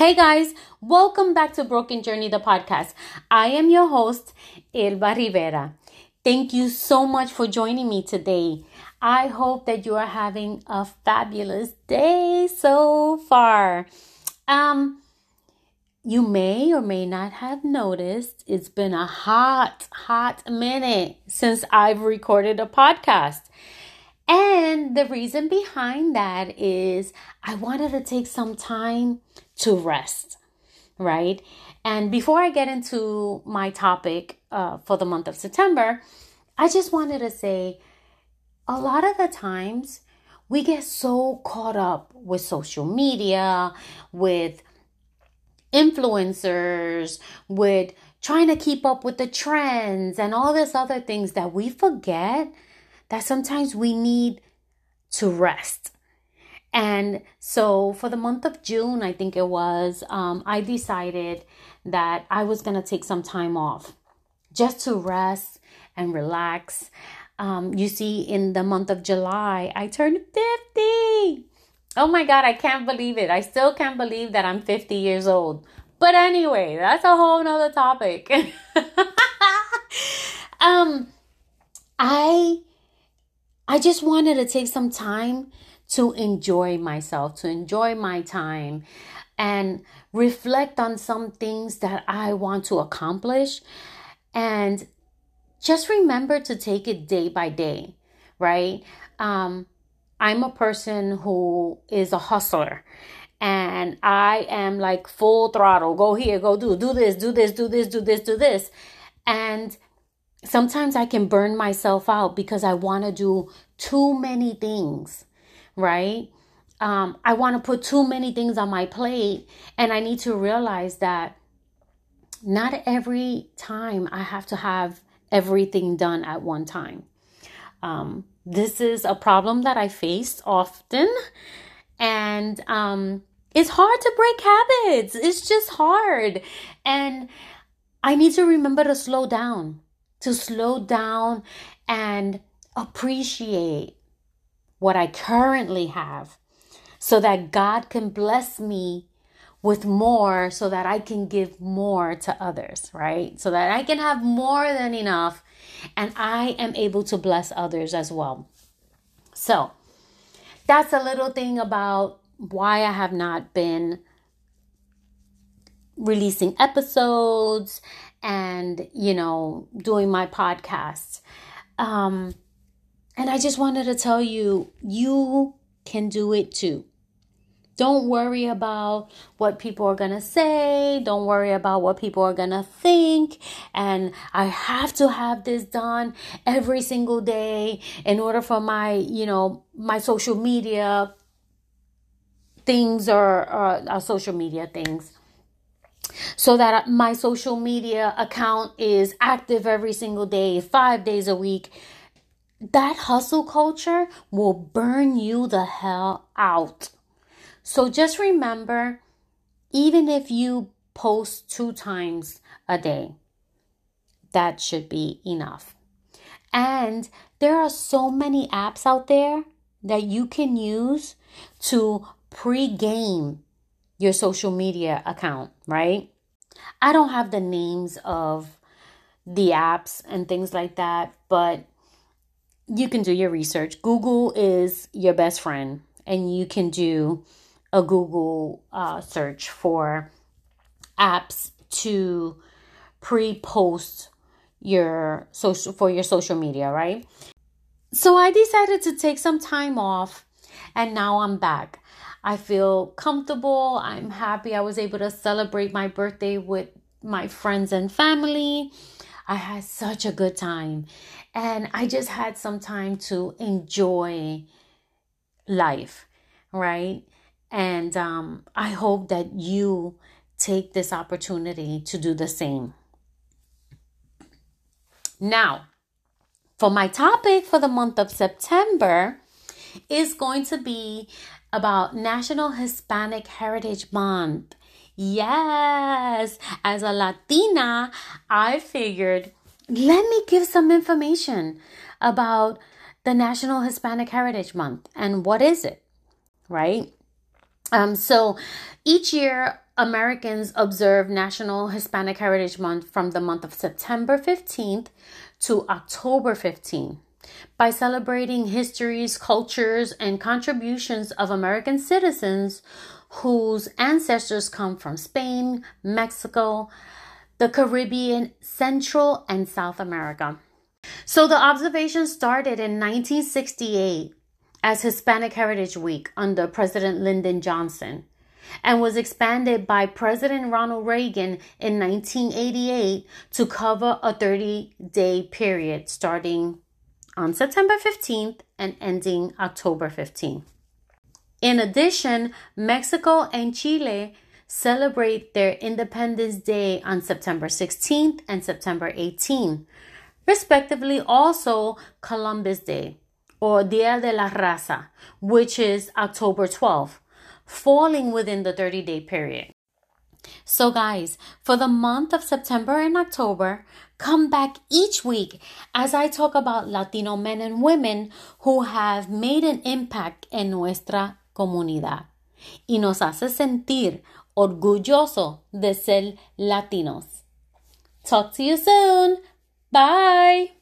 Hey guys, welcome back to Broken Journey, the podcast. I am your host, Elba Rivera. Thank you so much for joining me today. I hope that you are having a fabulous day so far. Um, you may or may not have noticed it's been a hot, hot minute since I've recorded a podcast. And the reason behind that is I wanted to take some time to rest, right? And before I get into my topic uh, for the month of September, I just wanted to say a lot of the times we get so caught up with social media, with influencers, with trying to keep up with the trends and all this other things that we forget that sometimes we need to rest and so for the month of June, I think it was, um, I decided that I was going to take some time off just to rest and relax. Um, you see, in the month of July, I turned 50. Oh my God, I can't believe it. I still can't believe that I'm 50 years old. But anyway, that's a whole nother topic. um, I I just wanted to take some time to enjoy myself, to enjoy my time, and reflect on some things that I want to accomplish. And just remember to take it day by day, right? Um, I'm a person who is a hustler and I am like full throttle. Go here, go do, do this, do this, do this, do this, do this. And sometimes I can burn myself out because I want to do too many things right? Um, I want to put too many things on my plate, and I need to realize that not every time I have to have everything done at one time. Um, this is a problem that I face often, and um, it's hard to break habits. It's just hard, and I need to remember to slow down, to slow down and appreciate what I currently have so that God can bless me with more so that I can give more to others, right? So that I can have more than enough and I am able to bless others as well. So, that's a little thing about why I have not been releasing episodes and, you know, doing my podcast. Um, and I just wanted to tell you, you can do it too. Don't worry about what people are going to say. Don't worry about what people are going to think. And I have to have this done every single day in order for my, you know, my social media things or, or uh, social media things so that my social media account is active every single day, five days a week that hustle culture will burn you the hell out. So just remember, even if you post two times a day, that should be enough. And there are so many apps out there that you can use to pre-game your social media account, right? I don't have the names of the apps and things like that, but you can do your research. Google is your best friend, and you can do a Google uh, search for apps to pre-post your social for your social media, right? So I decided to take some time off, and now I'm back. I feel comfortable. I'm happy. I was able to celebrate my birthday with my friends and family. I had such a good time. And I just had some time to enjoy life, right? And um, I hope that you take this opportunity to do the same. Now, for my topic for the month of September is going to be about National Hispanic Heritage Month. Yes, as a Latina, I figured let me give some information about the National Hispanic Heritage Month and what is it, right? Um, so each year, Americans observe National Hispanic Heritage Month from the month of September 15th to October 15th by celebrating histories, cultures, and contributions of American citizens whose ancestors come from Spain, Mexico, the Caribbean, Central, and South America. So the observation started in 1968 as Hispanic Heritage Week under President Lyndon Johnson and was expanded by President Ronald Reagan in 1988 to cover a 30 day period starting on September 15th and ending October 15th. In addition, Mexico and Chile celebrate their Independence Day on September 16th and September 18th, respectively, also Columbus Day or Dia de la Raza, which is October 12th, falling within the 30 day period. So, guys, for the month of September and October, come back each week as I talk about Latino men and women who have made an impact en nuestra comunidad y nos hace sentir orgulloso de ser latinos. Talk to you soon. Bye.